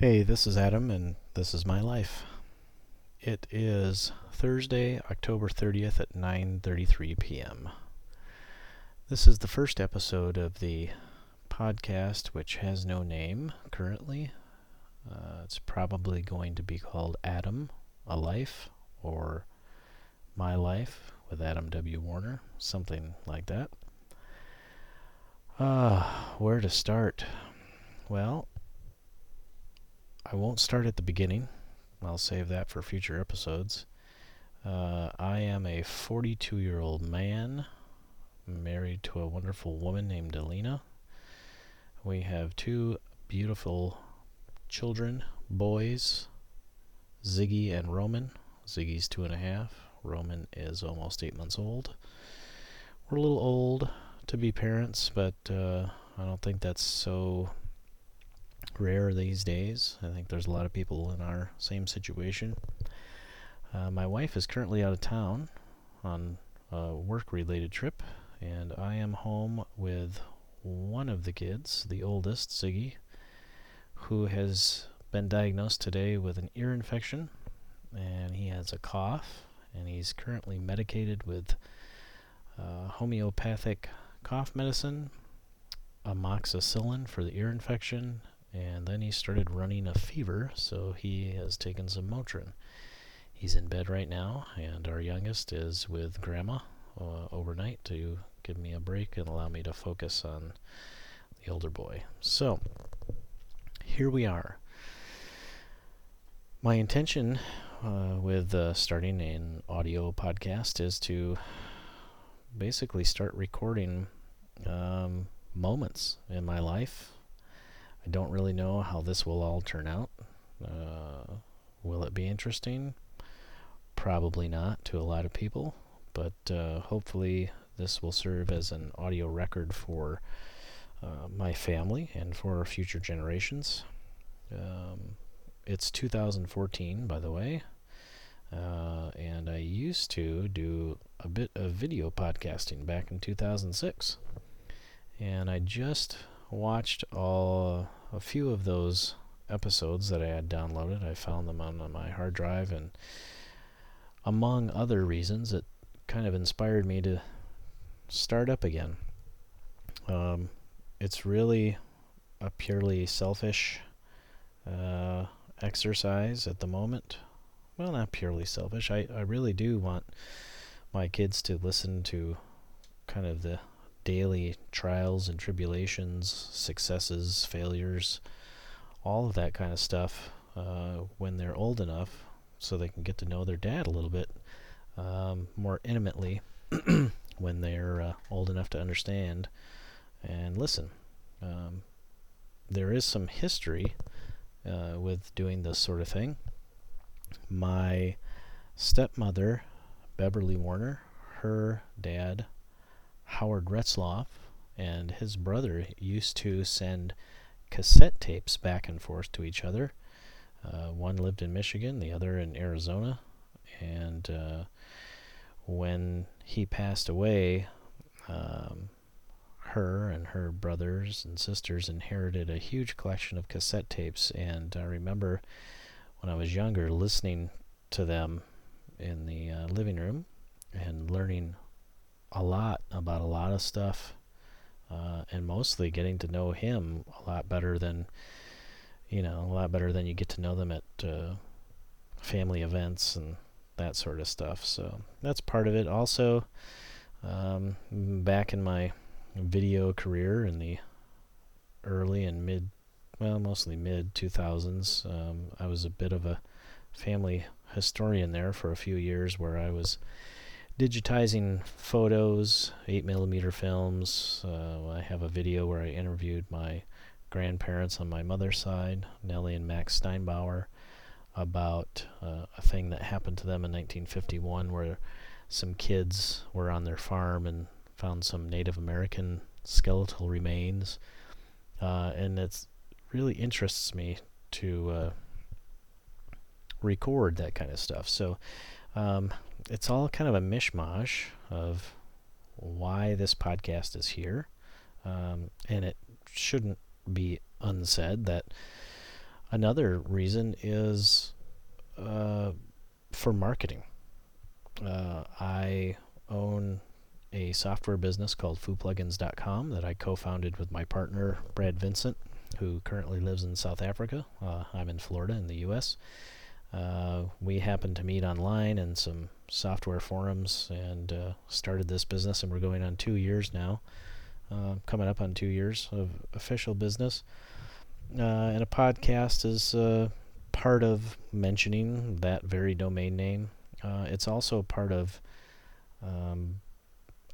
Hey, this is Adam, and this is my life. It is Thursday, October 30th at 9:33 p.m. This is the first episode of the podcast, which has no name currently. Uh, it's probably going to be called Adam, a Life, or My Life with Adam W. Warner, something like that. Ah, uh, where to start? Well, I won't start at the beginning. I'll save that for future episodes. Uh, I am a 42 year old man married to a wonderful woman named Alina. We have two beautiful children, boys, Ziggy and Roman. Ziggy's two and a half. Roman is almost eight months old. We're a little old to be parents, but uh, I don't think that's so rare these days. I think there's a lot of people in our same situation. Uh, my wife is currently out of town on a work related trip, and I am home with one of the kids, the oldest, Ziggy, who has been diagnosed today with an ear infection, and he has a cough, and he's currently medicated with uh, homeopathic cough medicine, amoxicillin for the ear infection, and then he started running a fever, so he has taken some Motrin. He's in bed right now, and our youngest is with grandma uh, overnight to give me a break and allow me to focus on the older boy. So, here we are. My intention uh, with uh, starting an audio podcast is to basically start recording um, moments in my life I don't really know how this will all turn out. Uh, will it be interesting? Probably not to a lot of people, but uh, hopefully this will serve as an audio record for uh, my family and for future generations. Um, it's 2014, by the way, uh, and I used to do a bit of video podcasting back in 2006. And I just watched all a few of those episodes that I had downloaded. I found them on, on my hard drive, and among other reasons, it kind of inspired me to start up again. Um, it's really a purely selfish uh, exercise at the moment. Well, not purely selfish. I, I really do want my kids to listen to kind of the daily trials and tribulations, successes, failures, all of that kind of stuff uh, when they're old enough so they can get to know their dad a little bit um, more intimately when they're uh, old enough to understand and listen. Um, there is some history uh, with doing this sort of thing. My stepmother, Beverly Warner, her dad Howard Retzloff and his brother used to send cassette tapes back and forth to each other. Uh, one lived in Michigan, the other in Arizona. And uh, when he passed away, um, her and her brothers and sisters inherited a huge collection of cassette tapes. And I remember when I was younger listening to them in the uh, living room and learning a lot about a lot of stuff, uh, and mostly getting to know him a lot better than you know a lot better than you get to know them at uh, family events and that sort of stuff. So that's part of it. Also, um, back in my video career in the early and mid, well, mostly mid 2000s, um, I was a bit of a family historian there for a few years where I was digitizing photos, 8 millimeter films. Uh, I have a video where I interviewed my grandparents on my mother's side, Nellie and Max Steinbauer, about uh, a thing that happened to them in 1951 where some kids were on their farm and found some Native American skeletal remains. Uh, and it really interests me to uh, record that kind of stuff. So um, it's all kind of a mishmash of why this podcast is here. Um, and it shouldn't be unsaid that another reason is uh, for marketing. Uh, I own a software business called FooPlugins.com that I co-founded with my partner Brad Vincent, who currently lives in South Africa. Uh, I'm in Florida in the U.S. Uh, we happened to meet online in some software forums and uh, started this business, and we're going on two years now, uh, coming up on two years of official business. Uh, and a podcast is uh, part of mentioning that very domain name. It's also part of um,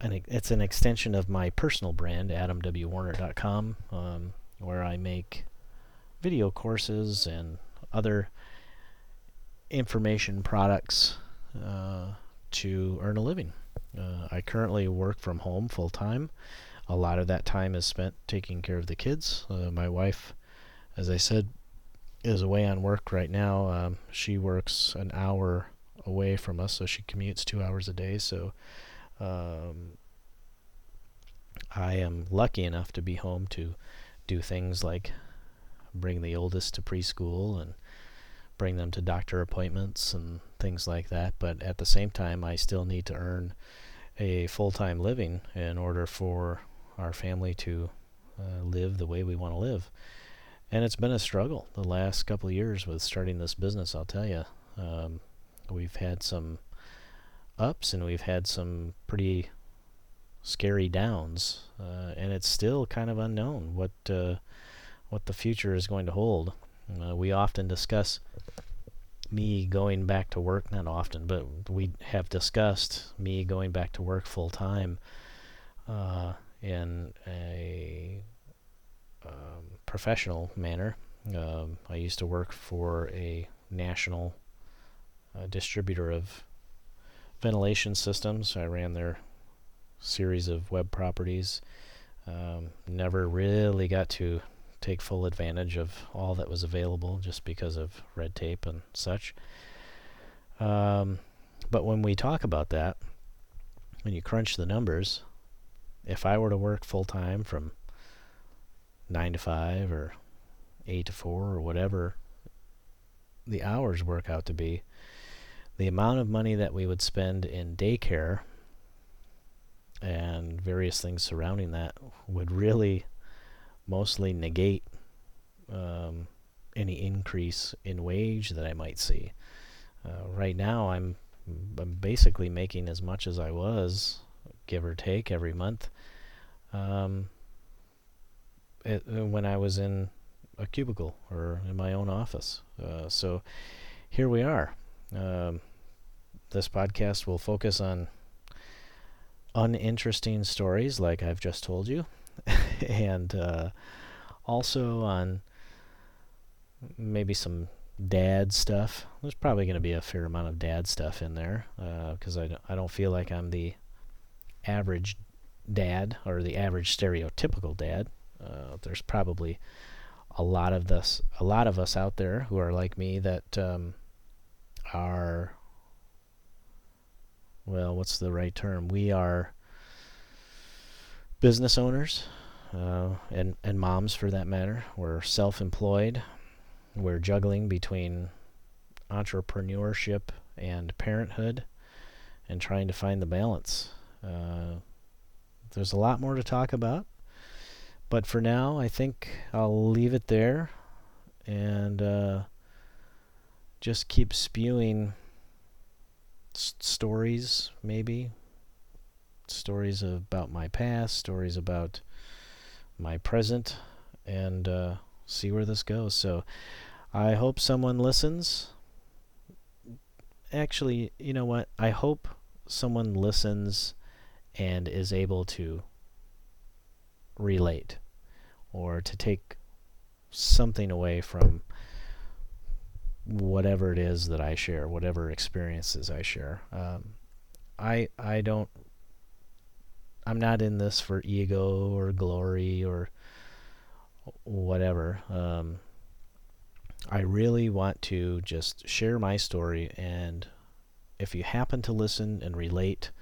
an, it's an extension of my personal brand, adamwwarner.com, um, where I make video courses and other information products uh, to earn a living. Uh, I currently work from home full time. A lot of that time is spent taking care of the kids. Uh, my wife, as I said, is away on work right now. Um, she works an hour away from us, so she commutes two hours a day. So um, I am lucky enough to be home to do things like bring the oldest to preschool and bring them to doctor appointments and things like that. But at the same time, I still need to earn a full time living in order for our family to uh, live the way we want to live. And it's been a struggle the last couple of years with starting this business, I'll tell you. Um, we've had some ups and we've had some pretty scary downs, uh, and it's still kind of unknown what uh, what the future is going to hold. Uh, we often discuss me going back to work, not often, but we have discussed me going back to work full time uh, in a um, professional manner. Um, I used to work for a national uh, distributor of ventilation systems. I ran their series of web properties. Um, never really got to take full advantage of all that was available just because of red tape and such. Um, but when we talk about that, when you crunch the numbers, if I were to work full time from 9 to 5 or 8 to 4 or whatever the hours work out to be, the amount of money that we would spend in daycare and various things surrounding that would really mostly negate um, any increase in wage that I might see. Uh, right now, I'm, I'm basically making as much as I was, give or take, every month. Um, it, uh, when I was in a cubicle or in my own office. Uh, so here we are. Um, this podcast will focus on uninteresting stories, like I've just told you, and uh, also on maybe some dad stuff. There's probably going to be a fair amount of dad stuff in there because uh, I, don't, I don't feel like I'm the average dad or the average stereotypical dad. Uh, there's probably a lot of this, a lot of us out there who are like me that um, are well, what's the right term? We are business owners, uh, and and moms for that matter. We're self-employed. We're juggling between entrepreneurship and parenthood, and trying to find the balance. Uh, there's a lot more to talk about, but for now, I think I'll leave it there, and uh, just keep spewing stories, maybe. Stories about my past, stories about my present, and uh, see where this goes. So I hope someone listens. Actually, you know what? I hope someone listens and is able to relate or to take something away from whatever it is that I share, whatever experiences I share. Um, I I don't. I'm not in this for ego or glory or whatever. Um, I really want to just share my story, and if you happen to listen and relate,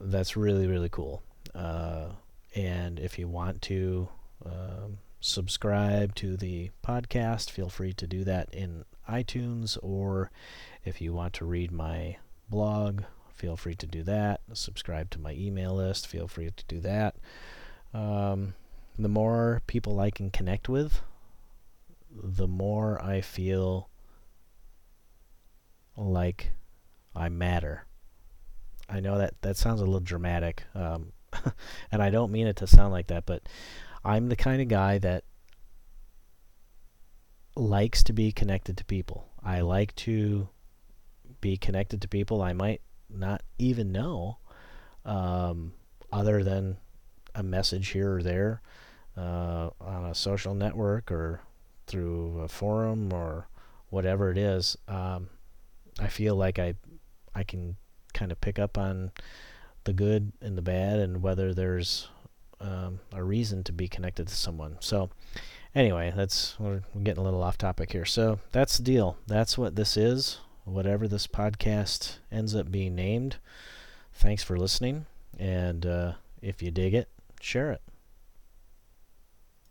that's really really cool. Uh, and if you want to um, subscribe to the podcast, feel free to do that in iTunes, or if you want to read my blog, feel free to do that. Subscribe to my email list, feel free to do that. Um, the more people I can connect with, the more I feel like I matter. I know that that sounds a little dramatic, um, and I don't mean it to sound like that, but I'm the kind of guy that likes to be connected to people. I like to be connected to people I might not even know, um, other than a message here or there uh, on a social network or through a forum or whatever it is. Um, I feel like I I can kind of pick up on the good and the bad and whether there's um, a reason to be connected to someone. So anyway, that's we're, getting a little off topic here. So that's the deal. That's what this is. Whatever this podcast ends up being named. Thanks for listening, and uh, if you dig it, share it.